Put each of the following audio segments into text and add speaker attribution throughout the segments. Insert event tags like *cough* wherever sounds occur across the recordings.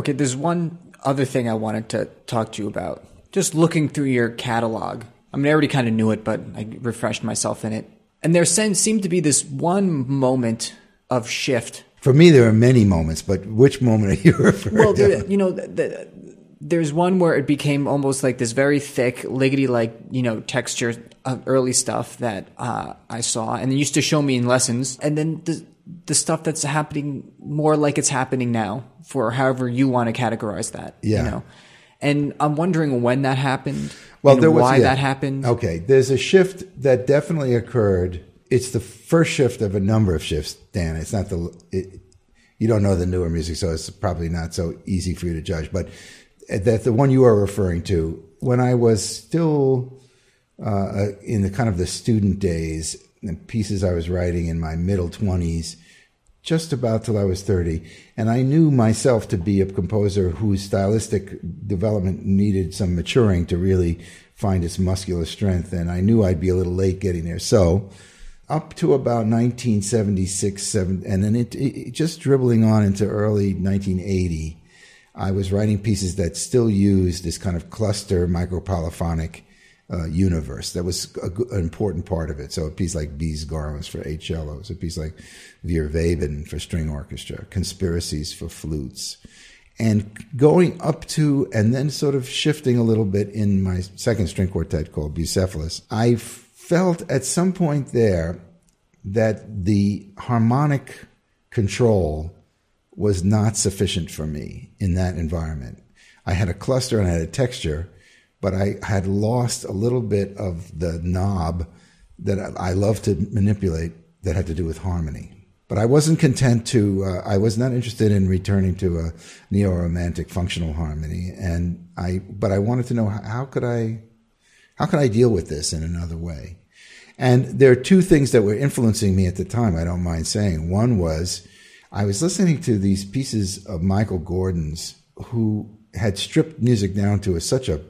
Speaker 1: Okay, there's one other thing I wanted to talk to you about. Just looking through your catalog. I mean, I already kind of knew it, but I refreshed myself in it. And there seemed to be this one moment of shift.
Speaker 2: For me, there are many moments, but which moment are you *laughs* referring
Speaker 1: well,
Speaker 2: to?
Speaker 1: Well, you know, the, the, there's one where it became almost like this very thick, Ligeti like, you know, texture of early stuff that uh, I saw and they used to show me in lessons. And then the, the stuff that's happening more like it's happening now for however you want to categorize that.
Speaker 2: Yeah.
Speaker 1: You know? And I'm wondering when that happened.
Speaker 2: Well, there was
Speaker 1: why
Speaker 2: yeah.
Speaker 1: that happened.
Speaker 2: Okay, there's a shift that definitely occurred. It's the first shift of a number of shifts, Dan. It's not the it, you don't know the newer music, so it's probably not so easy for you to judge. But that the one you are referring to, when I was still uh, in the kind of the student days, and pieces I was writing in my middle twenties, just about till I was 30. And I knew myself to be a composer whose stylistic development needed some maturing to really find its muscular strength. And I knew I'd be a little late getting there. So up to about 1976, 7, and then it, it, just dribbling on into early 1980, I was writing pieces that still used this kind of cluster micropolyphonic uh, universe. That was a, an important part of it. So a piece like B's Garlands for eight cellos, a piece like Wir Weben for string orchestra, Conspiracies for flutes. And going up to, and then sort of shifting a little bit in my second string quartet called Bucephalus, I felt at some point there that the harmonic control was not sufficient for me in that environment. I had a cluster and I had a texture, but I had lost a little bit of the knob that I love to manipulate that had to do with harmony. But I wasn't content to, uh, I was not interested in returning to a neo romantic functional harmony. And I, but I wanted to know how, how could I, how could I deal with this in another way? And there are two things that were influencing me at the time, I don't mind saying. One was I was listening to these pieces of Michael Gordon's who had stripped music down to a, such a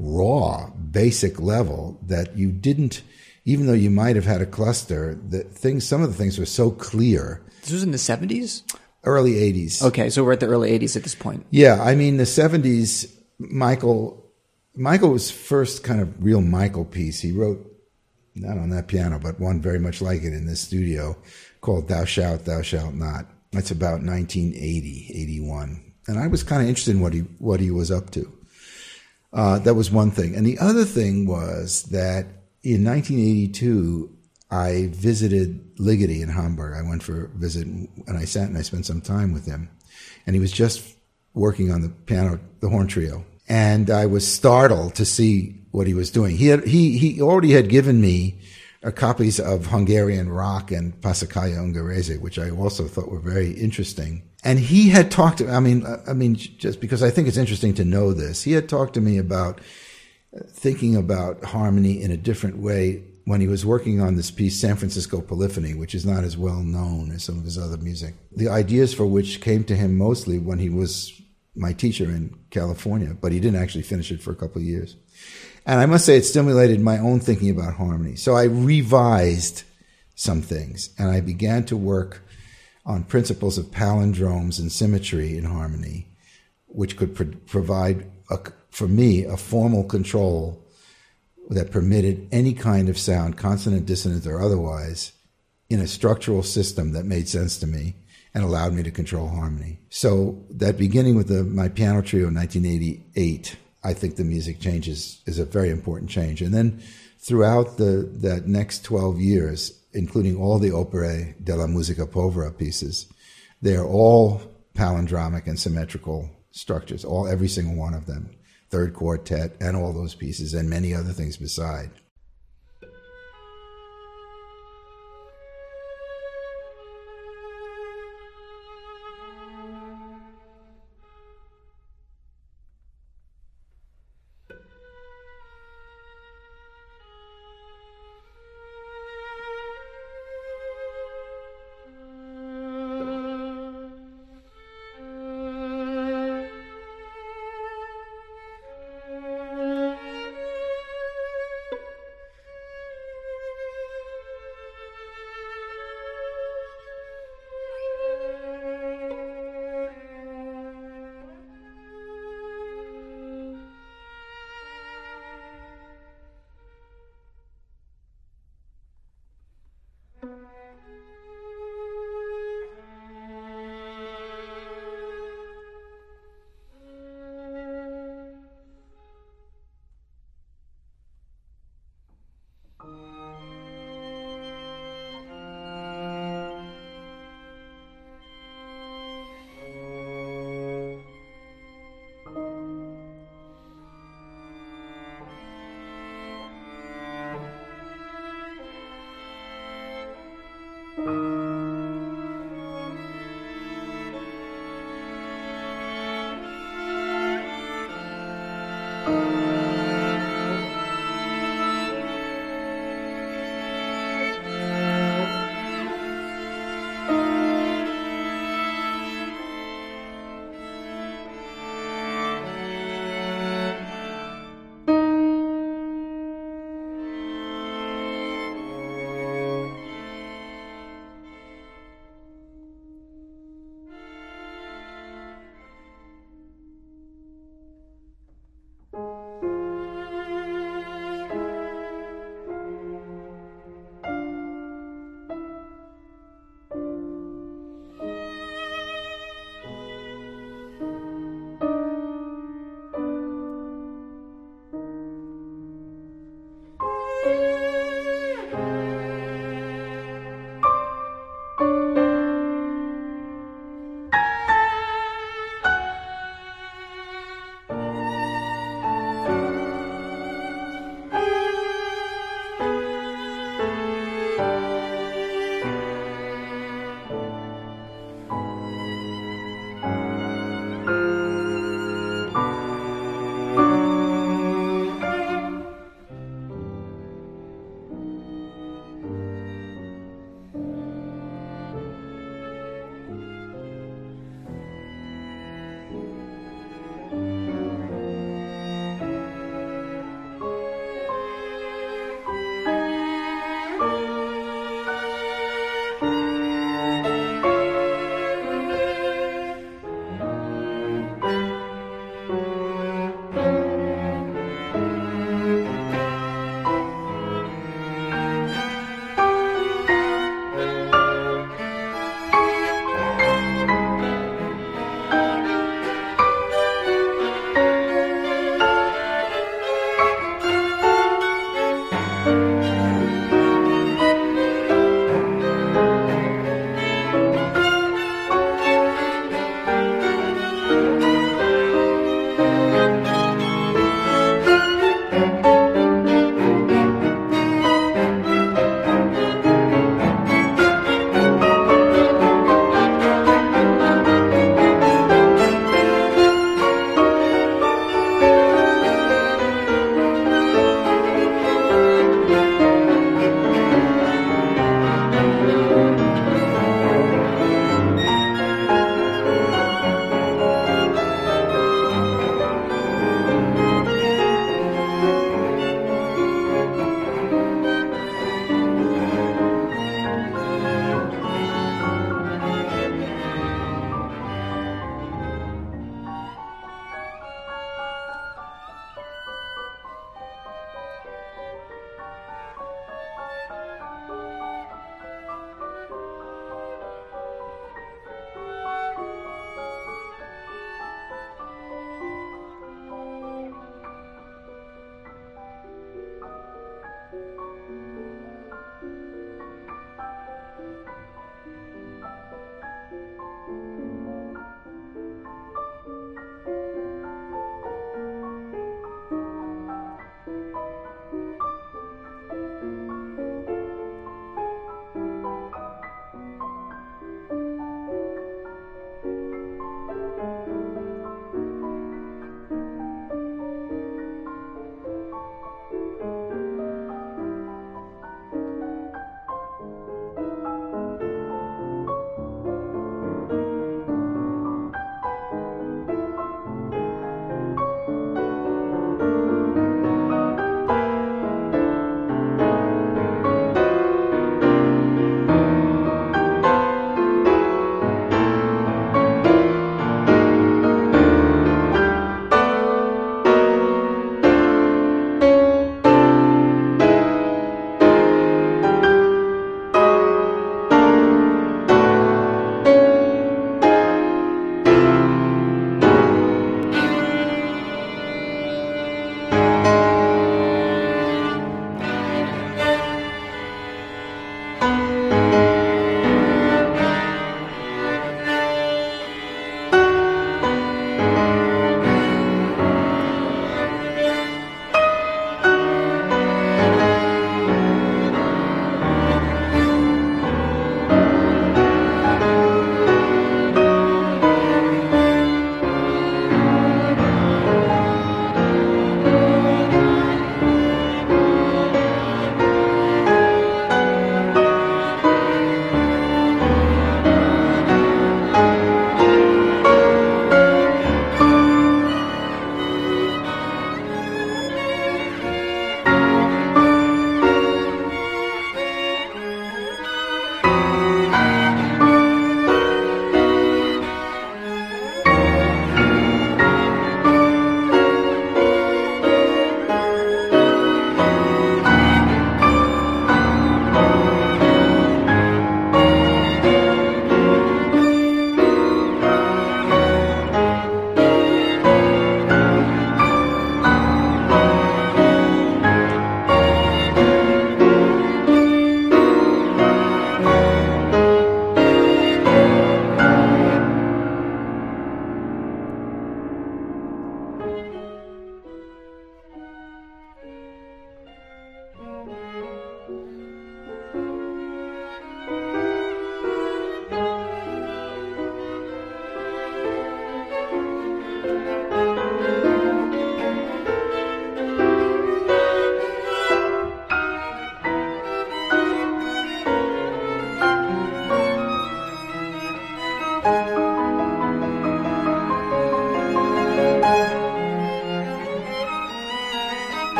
Speaker 2: raw, basic level that you didn't, even though you might have had a cluster, that things, some of the things were so clear.
Speaker 1: This was in the 70s?
Speaker 2: Early 80s.
Speaker 1: Okay, so we're at the early 80s at this point.
Speaker 2: Yeah, I mean, the 70s, Michael, Michael was first kind of real Michael piece. He wrote, not on that piano, but one very much like it in this studio called Thou Shalt, Thou Shalt Not. That's about 1980, 81. And I was kind of interested in what he, what he was up to. Uh, that was one thing. And the other thing was that in 1982, I visited Ligeti in Hamburg. I went for a visit and I sat and I spent some time with him. And he was just working on the piano, the horn trio. And I was startled to see what he was doing. He had, he, he already had given me uh, copies of Hungarian rock and Passacaglia Ungherese, which I also thought were very interesting. And he had talked to, I mean, I mean, just because I think it's interesting to know this, he had talked to me about thinking about harmony in a different way when he was working on this piece, San Francisco Polyphony, which is not as well known as some of his other music. The ideas for which came to him mostly when he was my teacher in California, but he didn't actually finish it for a couple of years. And I must say it stimulated my own thinking about harmony. So I revised some things. And I began to work on principles of palindromes and symmetry in harmony, which could pro- provide, a, for me, a formal control that permitted any kind of sound, consonant, dissonant, or otherwise, in a structural system that made sense to me and allowed me to control harmony. So that beginning with the, my piano trio in 1988, I think the music changes is a very important change. And then throughout the that next 12 years, including all the opere della musica povera pieces, they are all palindromic and symmetrical structures, all every single one of them, third quartet and all those pieces and many other things beside.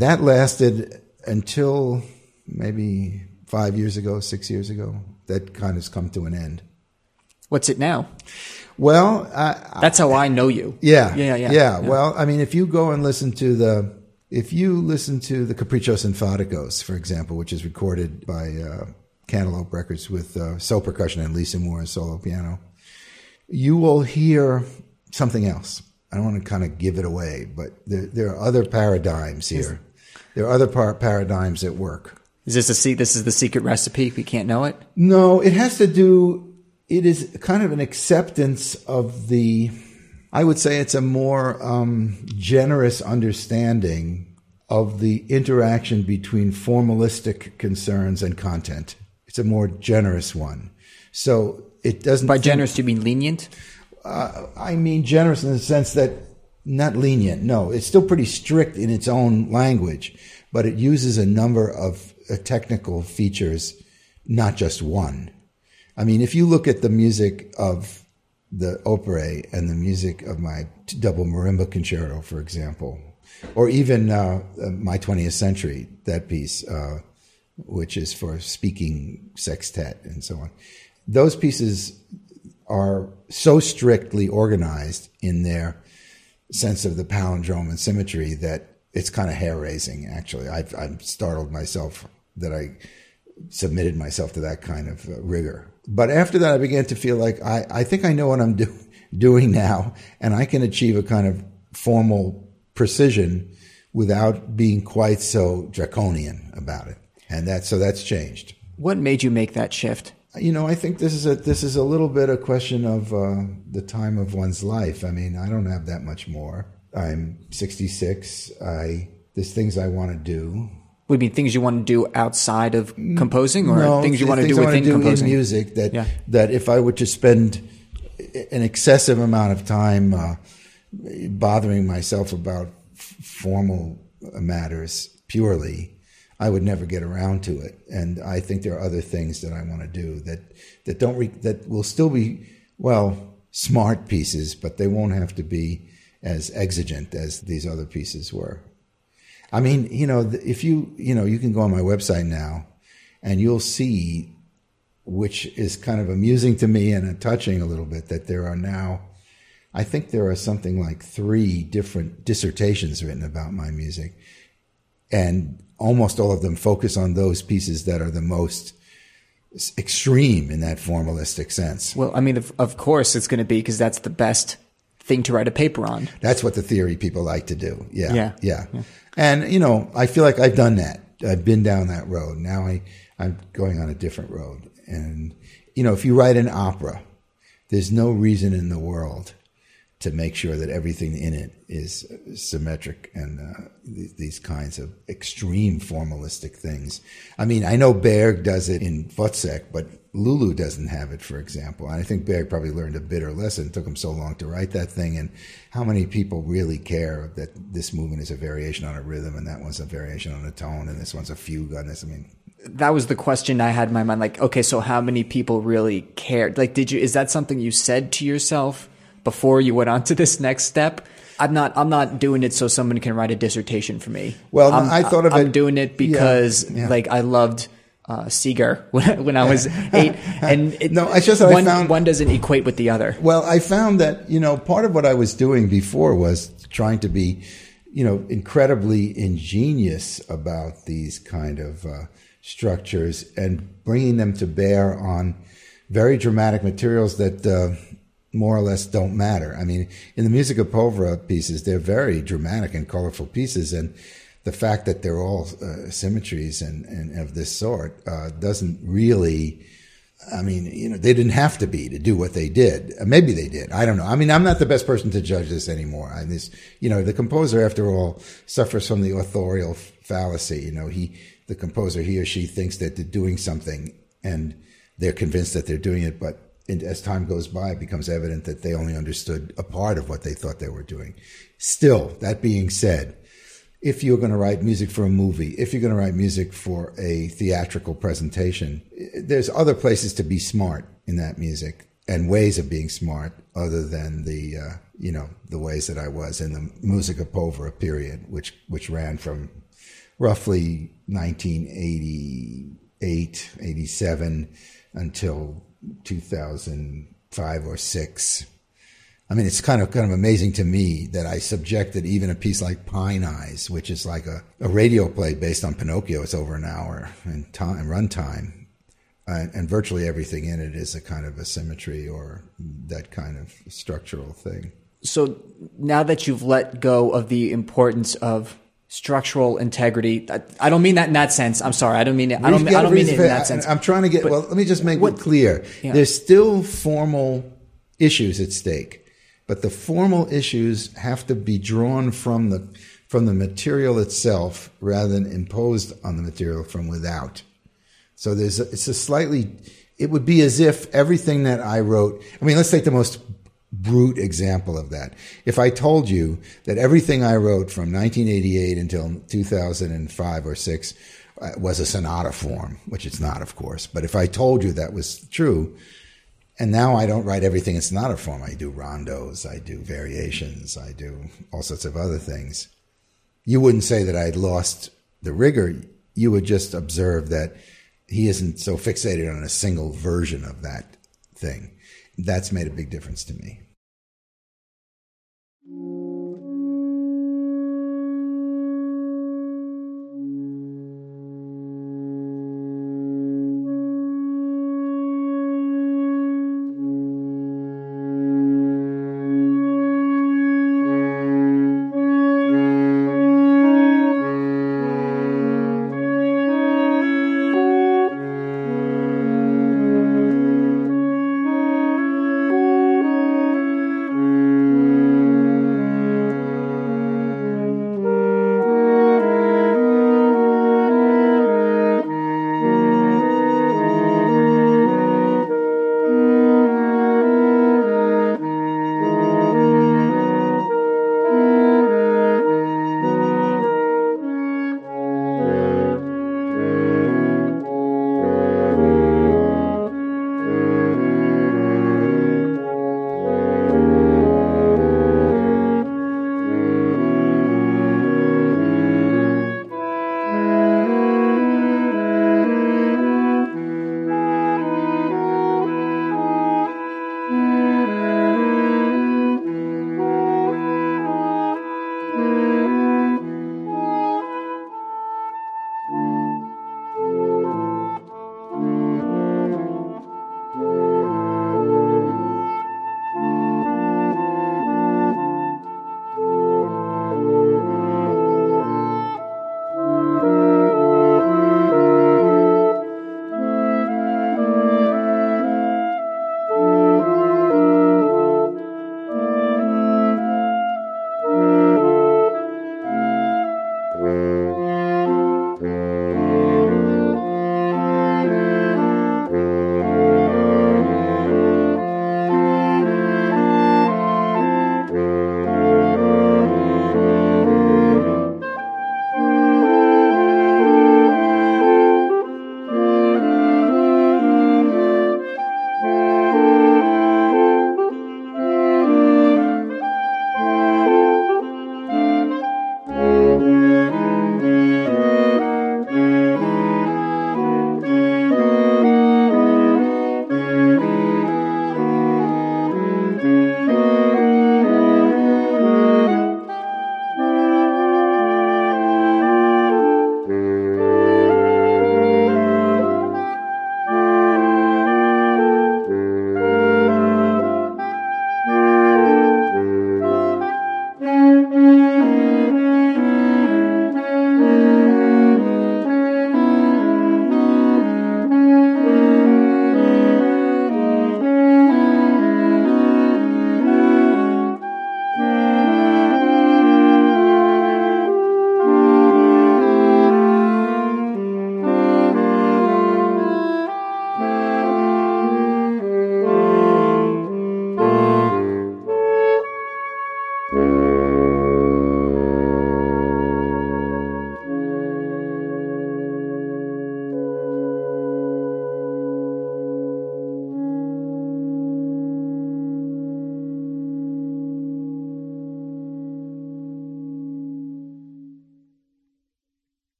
Speaker 2: And that lasted until maybe five years ago, six years ago. That kind of has come to an end.
Speaker 1: What's it now?
Speaker 2: Well, I,
Speaker 1: That's how I know you.
Speaker 2: Yeah,
Speaker 1: Yeah, yeah,
Speaker 2: yeah,
Speaker 1: yeah.
Speaker 2: Well, I mean, if you go and listen to the, if you listen to the Caprichos Enfaticos, for example, which is recorded by uh, Cantaloupe Records with uh, So Percussion and Lisa Moore solo piano, you will hear something else. I don't want to kind of give it away, but there, there are other paradigms here. There are other par- paradigms at work.
Speaker 1: Is this a se- this is the secret recipe? We can't know it.
Speaker 2: No, it has to do. It is kind of an acceptance of the. I would say it's a more um, generous understanding of the interaction between formalistic concerns and content. It's a more generous one. So it doesn't.
Speaker 1: By
Speaker 2: think-
Speaker 1: generous, do you mean lenient?
Speaker 2: I mean generous in the sense that not lenient. No, it's still pretty strict in its own language, but it uses a number of uh, technical features, not just one. I mean, if you look at the music of the opera and the music of my double marimba concerto, for example, or even uh, uh, my 20th century, that piece, uh, which is for speaking sextet and so on, those pieces are so strictly organized in their sense of the palindrome and symmetry that it's kind of hair raising. Actually, I've, I'm startled myself that I submitted myself to that kind of uh, rigor. But after that, I began to feel like I, I think I know what I'm *laughs* do, doing now, and I can achieve a kind of formal precision without being quite so draconian about it. And that so that's changed
Speaker 1: What made you make that shift?
Speaker 2: You know, I think this is a this is a little bit a question of uh, the time of one's life. I mean, I don't have that much more. I'm 66. I there's things I want to do.
Speaker 1: Would be things you want to do outside of composing, or
Speaker 2: no,
Speaker 1: things you want to do
Speaker 2: I wanna
Speaker 1: composing?
Speaker 2: in music. That
Speaker 1: Yeah.
Speaker 2: that if I were to spend an excessive amount of time uh, bothering myself about formal matters purely, I would never get around to it. And I think there are other things that I want to do that that don't re- that will still be well smart pieces, but they won't have to be as exigent as these other pieces were. I mean, you know, if you you know, you can go on my website now, and you'll see, which is kind of amusing to me and touching a little bit, that there are now. I think there are something like three different dissertations written about my music and almost all of them focus on those pieces that are the most extreme in that formalistic sense.
Speaker 1: Well, I mean, of, of course it's going to be because that's the best thing to write a paper on.
Speaker 2: That's what the theory people like to do. Yeah,
Speaker 1: Yeah.
Speaker 2: yeah. And you know, I feel like I've done that. I've been down that road. Now I I'm going on a different road. And you know, if you write an opera, there's no reason in the world to make sure that everything in it is symmetric and uh, th- these kinds of extreme formalistic things. I mean, I know Berg does it in Wozzeck, but Lulu doesn't have it, for example. And I think Berg probably learned a bitter lesson. It took him so long to write that thing. And how many people really care that this movement is a variation on a rhythm and that one's a variation on a tone and this one's a fugue on this? I mean,
Speaker 1: that was the question I had in my mind. Like, okay, so how many people really cared? Like, did you? Is that something you said to yourself before you went on to this next step? I'm not. I'm not doing it so someone can write a dissertation for me.
Speaker 2: Well,
Speaker 1: I'm,
Speaker 2: I thought of
Speaker 1: I'm
Speaker 2: it-
Speaker 1: doing it because
Speaker 2: Yeah, yeah.
Speaker 1: like I loved uh, Seeger *laughs* when, when I was *laughs* eight, and it,
Speaker 2: No, it's just I
Speaker 1: one
Speaker 2: found-
Speaker 1: one doesn't equate with the other.
Speaker 2: Well, I found that, you know, part of what I was doing before was trying to be, you know, incredibly ingenious about these kind of uh, structures and bringing them to bear on very dramatic materials that uh, more or less don't matter. I mean, in the Musica Povera pieces, they're very dramatic and colorful pieces, and the fact that they're all uh, symmetries and, and of this sort uh, doesn't really. I mean, you know, they didn't have to be to do what they did. Uh, Maybe they did. I don't know. I mean, I'm not the best person to judge this anymore. I, this, you know, the composer, after all, suffers from the authorial fallacy. You know, he, the composer, he or she thinks that they're doing something and they're convinced that they're doing it, but in, as time goes by, it becomes evident that they only understood a part of what they thought they were doing. Still, that being said, if you're going to write music for a movie, if you're going to write music for a theatrical presentation, there's other places to be smart in that music and ways of being smart other than the, uh, you know, the ways that I was in the Musica Povera period, which, which ran from roughly 1988, 87 until 2005 or six. I mean, it's kind of kind of amazing to me that I subjected even a piece like Pine Eyes, which is like a, a radio play based on Pinocchio. It's over an hour in time and runtime, and virtually everything in it is a kind of a symmetry or that kind of structural thing.
Speaker 1: so now that you've let go of the importance of structural integrity, I, I don't mean that in that sense. I'm sorry. I don't mean it. I don't, I don't mean it in that sense.
Speaker 2: I, am trying to get. well, let me just make
Speaker 1: what-
Speaker 2: it clear.
Speaker 1: Yeah.
Speaker 2: There's still formal issues at stake, but the formal issues have to be drawn from the from the material itself rather than imposed on the material from without. So there's a, it's a slightly. It would be as if everything that I wrote. I mean, let's take the most brute example of that. If I told you that everything I wrote from 1988 until 2005 or six uh, was a sonata form, which it's not, of course. But if I told you that was true, and now I don't write everything in sonata form. I do rondos, I do variations, I do all sorts of other things. You wouldn't say that I'd lost the rigor. You would just observe that he isn't so fixated on a single version of that thing. That's made a big difference to me.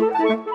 Speaker 2: thank you.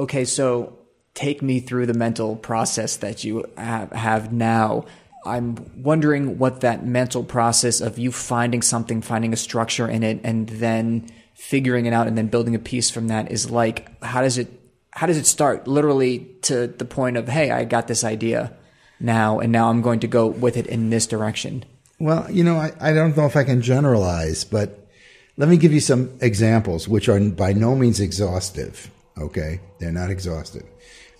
Speaker 1: Okay, so take me through the mental process that you have, have now. I'm wondering what that mental process of you finding something, finding a structure in it, and then figuring it out, and then building a piece from that is like. How does it? How does it start? Literally to the point of, hey, I got this idea now, and now I'm going to go with it in this direction.
Speaker 2: Well, you know, I, I don't know if I can generalize, but let me give you some examples, which are by no means exhaustive. Okay, they're not exhaustive.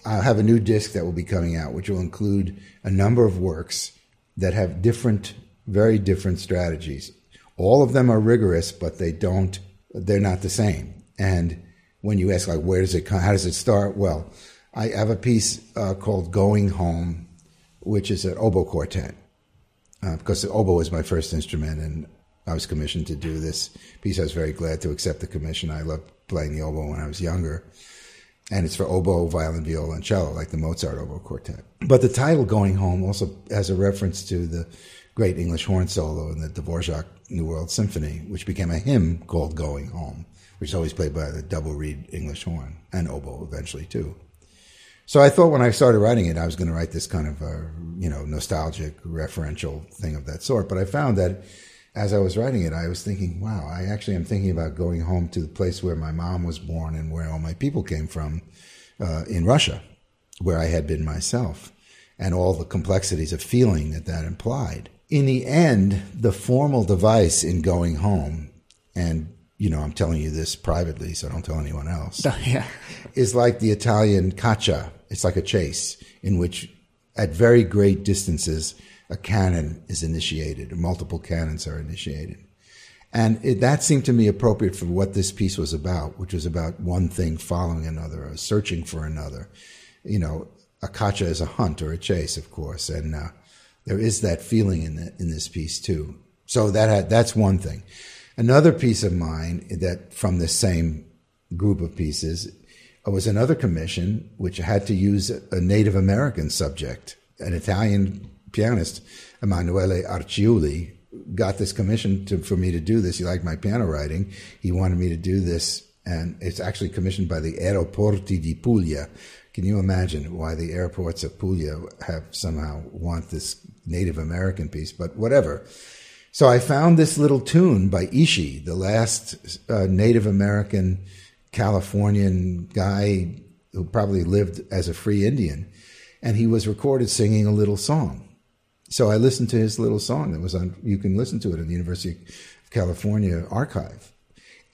Speaker 2: I'll have a new disc that will be coming out, which will include a number of works that have different, very different strategies. All of them are rigorous, but they don't, they're not the same. And when you ask, like, where does it come, how does it start? Well, I have a piece uh, called Going Home, which is an oboe quartet, uh, because the oboe was my first instrument, and I was commissioned to do this piece. I was very glad to accept the commission. I loved playing the oboe when I was younger and it's for oboe, violin, viola, and cello, like the Mozart oboe quartet. But the title "Going Home" also has a reference to the great English horn solo in the Dvorak New World Symphony, which became a hymn called "Going Home," which is always played by the double reed English horn and oboe eventually too. So I thought when I started writing it, I was going to write this kind of a, you know nostalgic, referential thing of that sort. But I found that as I was writing it, I was thinking, wow, I actually am thinking about going home to the place where my mom was born and where all my people came from uh, in Russia, where I had been myself, and all the complexities of feeling that that implied. In the end, the formal device in going home, and you know, I'm telling you this privately, so don't tell anyone else. *laughs*
Speaker 1: yeah.
Speaker 2: Is like the Italian caccia. It's like a chase in which, at very great distances, a canon is initiated, multiple canons are initiated. And it, that seemed to me appropriate for what this piece was about, which was about one thing following another, or searching for another. You know, a caccia is a hunt or a chase, of course, and uh, there is that feeling in the, in this piece too. So that had, that's one thing. Another piece of mine that from the same group of pieces was another commission which had to use a Native American subject, an Italian pianist, Emanuele Arciuli, got this commission to, for me to do this. He liked my piano writing. He wanted me to do this, and it's actually commissioned by the Aeroporti di Puglia. Can you imagine why the airports of Puglia have somehow want this Native American piece? But whatever. So I found this little tune by Ishi, the last uh, Native American Californian guy who probably lived as a free Indian, and he was recorded singing a little song. So I listened to his little song that was on, you can listen to it in the University of California archive.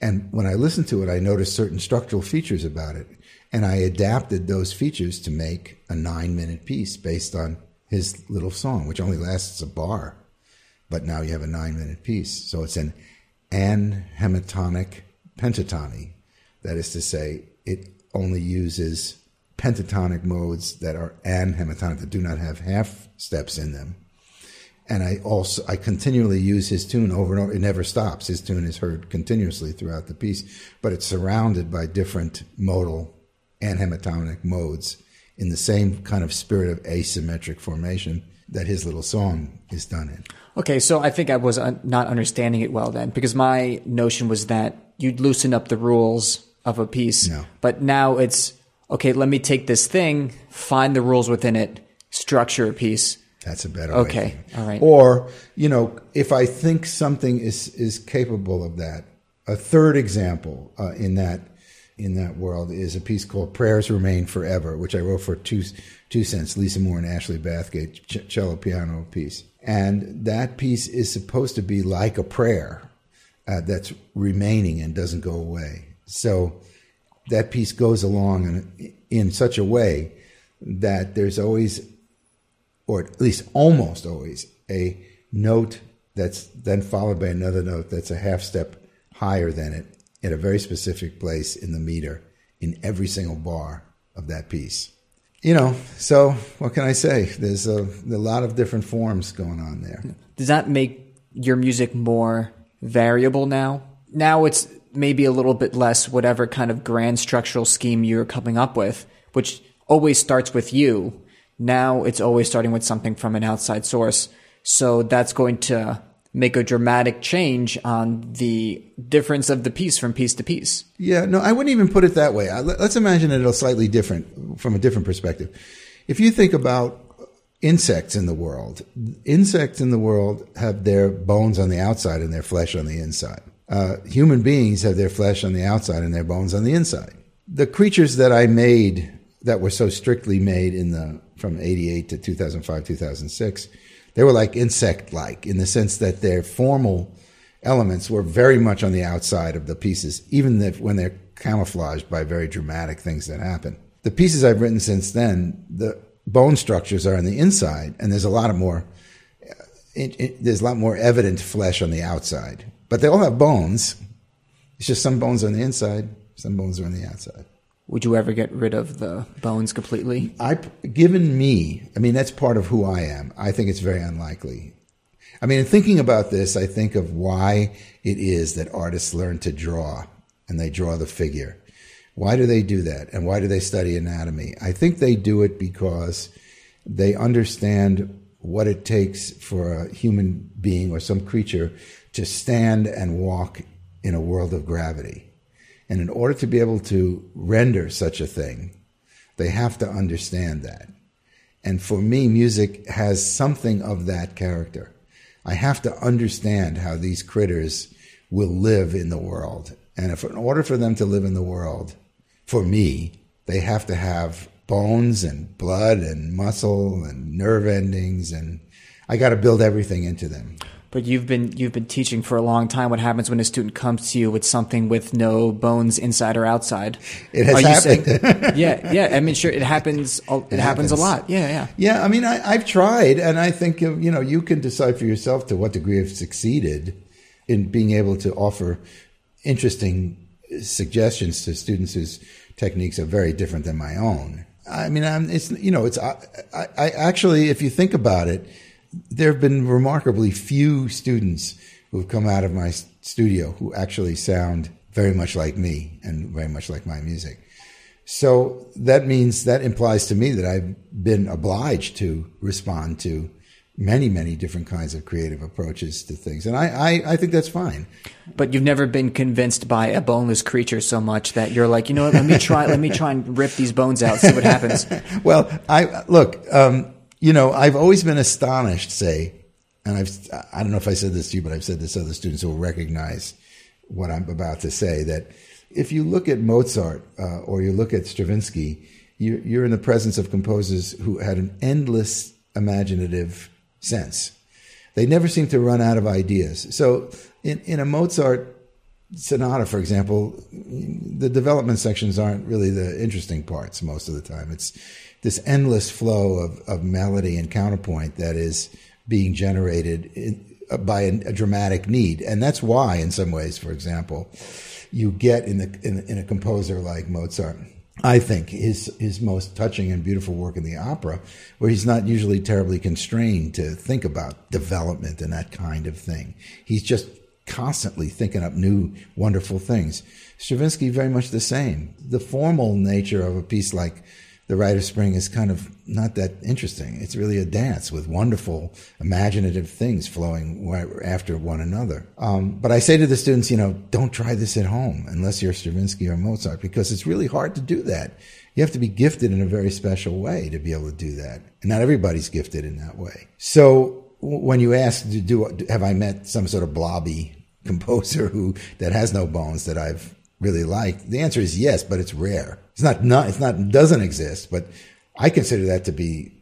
Speaker 2: And when I listened to it, I noticed certain structural features about it. And I adapted those features to make a nine minute piece based on his little song, which only lasts a bar. But now you have a nine minute piece. So it's an anhemitonic pentatony. That is to say, it only uses pentatonic modes that are anhemitonic, that do not have half steps in them and I also I continually use his tune over and over. It never stops. His tune is heard continuously throughout the piece, but it's surrounded by different modal and hemitonic modes in the same kind of spirit of asymmetric formation that his little song is done in.
Speaker 1: Okay, so I think I was un- not understanding it well then, because my notion was that you'd loosen up the rules of a piece,
Speaker 2: no.
Speaker 1: but now it's okay. Let me take this thing, find the rules within it, structure a piece
Speaker 2: that's a better
Speaker 1: okay. All right.
Speaker 2: Or, you know, if I think something is, is capable of that, a third example uh, in that in that world is a piece called "Prayers Remain Forever," which I wrote for two two cents. Lisa Moore and Ashley Bathgate ch- cello piano piece, and that piece is supposed to be like a prayer uh, that's remaining and doesn't go away. So that piece goes along in, in such a way that there's always or at least almost always, a note that's then followed by another note that's a half step higher than it at a very specific place in the meter in every single bar of that piece. You know, so what can I say? There's a, a lot of different forms going on there.
Speaker 1: Does that make your music more variable now? Now it's maybe a little bit less whatever kind of grand structural scheme you're coming up with, which always starts with you now it's always starting with something from an outside source. So that's going to make a dramatic change on the difference of the piece from piece to piece.
Speaker 2: Yeah, no, I wouldn't even put it that way. Let's imagine it a slightly different from a different perspective. If you think about insects in the world, insects in the world have their bones on the outside and their flesh on the inside. Uh, human beings have their flesh on the outside and their bones on the inside. The creatures that I made that were so strictly made in the from 88 to 2005 2006 they were like insect like in the sense that their formal elements were very much on the outside of the pieces even when they're camouflaged by very dramatic things that happen. The pieces i've written since then the bone structures are on the inside and there's a lot of more uh, it, it, there's a lot more evident flesh on the outside. But they all have bones. It's just some bones on the inside some bones are on the outside
Speaker 1: would you ever get rid of the bones completely?
Speaker 2: I, given me, I mean, that's part of who I am. I think it's very unlikely. I mean, in thinking about this, I think of why it is that artists learn to draw and they draw the figure. Why do they do that? And why do they study anatomy? I think they do it because they understand what it takes for a human being or some creature to stand and walk in a world of gravity. And in order to be able to render such a thing, they have to understand that. And for me, music has something of that character. I have to understand how these critters will live in the world. And if in order for them to live in the world, for me, they have to have bones and blood and muscle and nerve endings and I got to build everything into them
Speaker 1: but you've been you've been teaching for a long time. What happens when a student comes to you with something with no bones inside or outside?
Speaker 2: It has happened.
Speaker 1: Saying, *laughs* yeah, yeah. I mean, sure, it happens. It, it happens. happens. a lot. Yeah, yeah.
Speaker 2: Yeah, I mean, I, have tried, and I think you know you can decide for yourself to what degree I've succeeded in being able to offer interesting suggestions to students whose techniques are very different than my own. I mean, I'm, it's you know, it's I, I actually, if you think about it there have been remarkably few students who have come out of my studio who actually sound very much like me and very much like my music. So that means that implies to me that I've been obliged to respond to many, many different kinds of creative approaches to things. And I, I, I, think that's fine.
Speaker 1: But you've never been convinced by a boneless creature so much that you're like, you know what, let me try, let me try and rip these bones out, see what happens. *laughs*
Speaker 2: well, I, look, um, you know, I've always been astonished, say, and I've, I don't know if I said this to you, but I've said this to other students who will recognize what I'm about to say, that if you look at Mozart uh, or you look at Stravinsky, you're, you're in the presence of composers who had an endless imaginative sense. They never seem to run out of ideas. So in, in a Mozart sonata, for example, the development sections aren't really the interesting parts most of the time. It's this endless flow of, of melody and counterpoint that is being generated in, uh, by a, a, dramatic need. And that's why, in some ways, for example, you get in, the, in, in a composer like Mozart. I think his his most touching and beautiful work in the opera, where he's not usually terribly constrained to think about development and that kind of thing. He's just constantly thinking up new wonderful things. Stravinsky very much the same. The formal nature of a piece like the Rite of Spring is kind of not that interesting. It's really a dance with wonderful, imaginative things flowing after one another. Um, but I say to the students, you know, don't try this at home unless you're Stravinsky or Mozart because it's really hard to do that. You have to be gifted in a very special way to be able to do that. And not everybody's gifted in that way. So when you ask, do, do have I met some sort of blobby composer who that has no bones that I've really like? The answer is yes, but it's rare. It's not, not, it's not, doesn't exist, but I consider that to be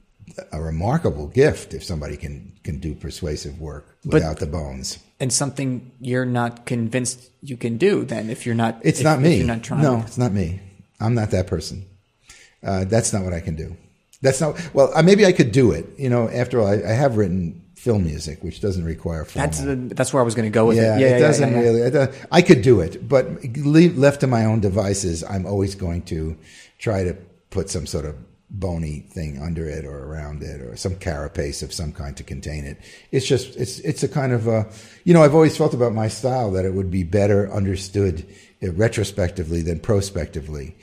Speaker 2: a remarkable gift if somebody can, can do persuasive work without but, the bones.
Speaker 1: And something you're not convinced you can do then if you're not,
Speaker 2: it's
Speaker 1: if,
Speaker 2: not me.
Speaker 1: you're not trying.
Speaker 2: No, it's not me. I'm not that person. Uh, that's not what I can do. That's not, well, uh, maybe I could do it. You know, after all, I, I have written film music, which doesn't require formal.
Speaker 1: That's that's where I was going to go with
Speaker 2: yeah,
Speaker 1: it.
Speaker 2: Yeah, it doesn't yeah, yeah, really. I could do it, but left to my own devices, I'm always going to try to put some sort of bony thing under it or around it or some carapace of some kind to contain it. It's just it's it's a kind of a you know I've always felt about my style that it would be better understood retrospectively than prospectively.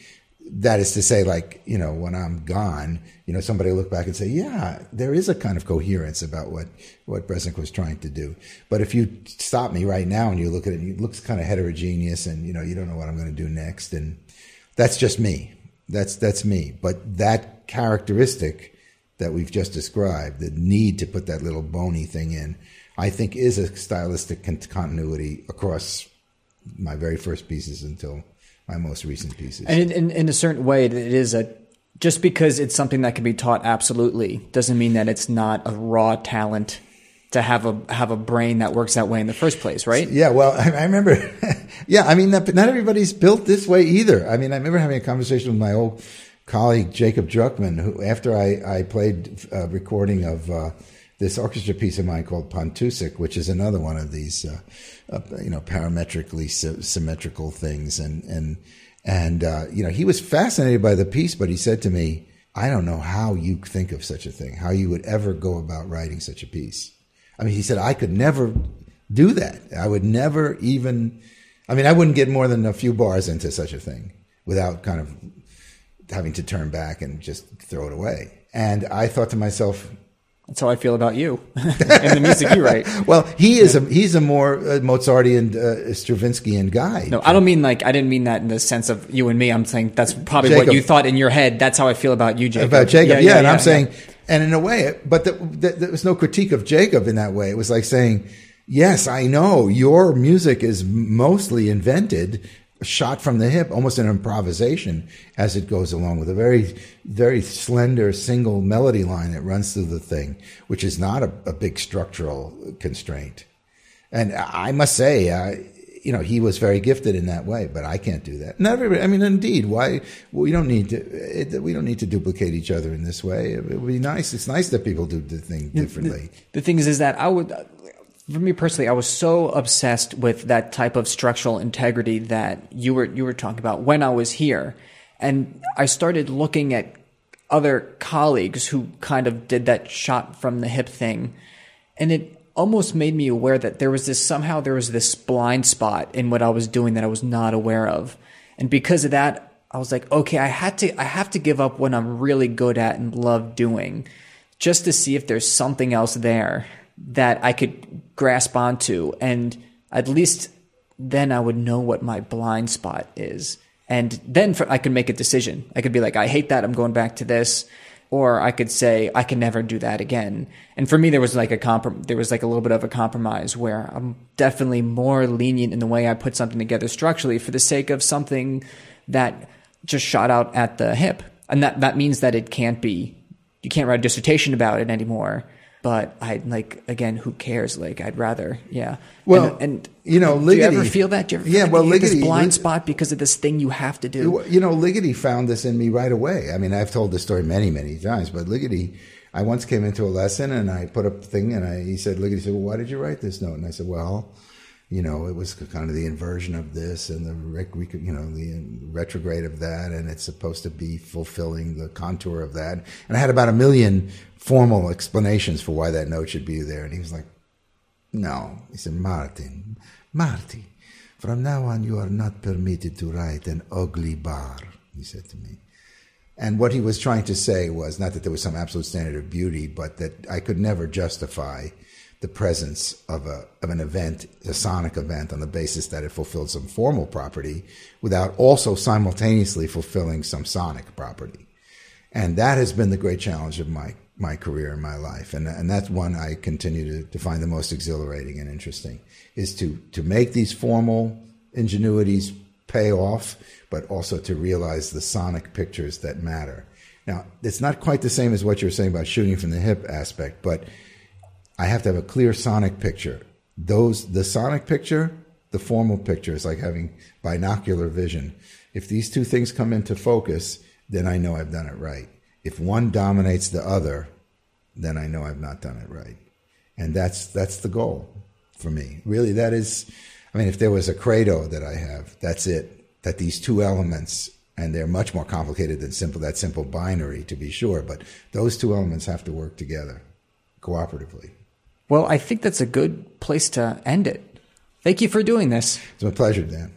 Speaker 2: That is to say, like, you know, when I'm gone, you know, somebody will look back and say, yeah, there is a kind of coherence about what, what Bresnick was trying to do. But if you stop me right now and you look at it, it looks kind of heterogeneous and, you know, you don't know what I'm going to do next. And that's just me. That's, that's me. But that characteristic that we've just described, the need to put that little bony thing in, I think is a stylistic continuity across my very first pieces until my most recent pieces.
Speaker 1: And in, in, in a certain way, it is a just because it's something that can be taught absolutely doesn't mean that it's not a raw talent to have a have a brain that works that way in the first place, right?
Speaker 2: Yeah, well, *laughs* I, I remember. *laughs* yeah, I mean, not, not, everybody's built this way either. I mean, I remember having a conversation with my old colleague Jacob Druckman, who after I I played a recording of. Uh, this orchestra piece of mine called Pontoosuc, which is another one of these, uh, uh, you know, parametrically sy- symmetrical things. And, and, and, uh, you know, he was fascinated by the piece, but he said to me, I don't know how you think of such a thing, how you would ever go about writing such a piece. I mean, he said, I could never do that. I would never even, I mean, I wouldn't get more than a few bars into such a thing without kind of having to turn back and just throw it away. And I thought to myself,
Speaker 1: that's how I feel about you *laughs* and the music you write. *laughs*
Speaker 2: well, he is yeah. a he's a more uh, Mozartian, uh, guy.
Speaker 1: No, I don't mean like I didn't mean that in the sense of you and me. I'm saying that's probably Jacob. what you thought in your head. That's how I feel about you, Jacob.
Speaker 2: About Jacob, yeah, yeah, yeah and I'm saying, and in a way, but the, the, there was no critique of Jacob in that way. It was like saying, yes, I know your music is mostly invented shot from the hip, almost an improvisation as it goes along with a very, very slender single melody line that runs through the thing, which is not a, a big structural constraint. And I must say, uh, you know, he was very gifted in that way, but I can't do that. Not everybody. I mean, indeed, why we don't need to. It, we don't need to duplicate each other in this way. It would be nice. It's nice that people do the thing differently.
Speaker 1: The, the thing is, is that I would for me personally, I was so obsessed with that type of structural integrity that you were you were talking about when I was here, and I started looking at other colleagues who kind of did that shot from the hip thing, and it almost made me aware that there was this somehow there was this blind spot in what I was doing that I was not aware of, and because of that, I was like, okay, I had to I have to give up what I'm really good at and love doing, just to see if there's something else there that I could grasp onto. And at least then I would know what my blind spot is. And then for, I could make a decision. I could be like, I hate that. I'm going back to this. Or I could say, I can never do that again. And for me, there was like a comprom- there was like a little bit of a compromise where I'm definitely more lenient in the way I put something together structurally for the sake of something that just shot out at the hip. And that, that means that it can't be, you can't write a dissertation about it anymore but I like again, who cares? Like I'd rather, yeah.
Speaker 2: Well,
Speaker 1: and, and
Speaker 2: you know, Ligeti,
Speaker 1: do you ever feel that? Do you ever
Speaker 2: yeah, well, Ligeti,
Speaker 1: this blind spot because of this thing you have to do.
Speaker 2: You know, Ligeti found this in me right away. I mean, I've told this story many, many times, but Ligeti, I once came into a lesson and I put up a thing and I, he said, Ligeti said, well, why did you write this note? And I said, well, you know, it was kind of the inversion of this and the you know the uh, retrograde of that, and it's supposed to be fulfilling the contour of that. And I had about a million formal explanations for why that note should be there, and he was like, "No," he said, "Martin, Marty, from now on you are not permitted to write an ugly bar," he said to me. And what he was trying to say was not that there was some absolute standard of beauty, but that I could never justify the presence of a of an event, a sonic event, on the basis that it fulfilled some formal property, without also simultaneously fulfilling some sonic property. And that has been the great challenge of my my career and my life, and and that's one I continue to, to find the most exhilarating and interesting is to to make these formal ingenuities pay off, but also to realize the sonic pictures that matter. Now, it's not quite the same as what you're saying about shooting from the hip aspect, but I have to have a clear sonic picture. Those the sonic picture, the formal picture is like having binocular vision. If these two things come into focus, then I know I've done it right. If one dominates the other, then I know I've not done it right. And that's that's the goal for me. Really that is I mean if there was a credo that I have, that's it. That these two elements and they're much more complicated than simple that simple binary to be sure, but those two elements have to work together cooperatively.
Speaker 1: Well, I think that's a good place to end it. Thank you for doing this.
Speaker 2: It's my pleasure, Dan.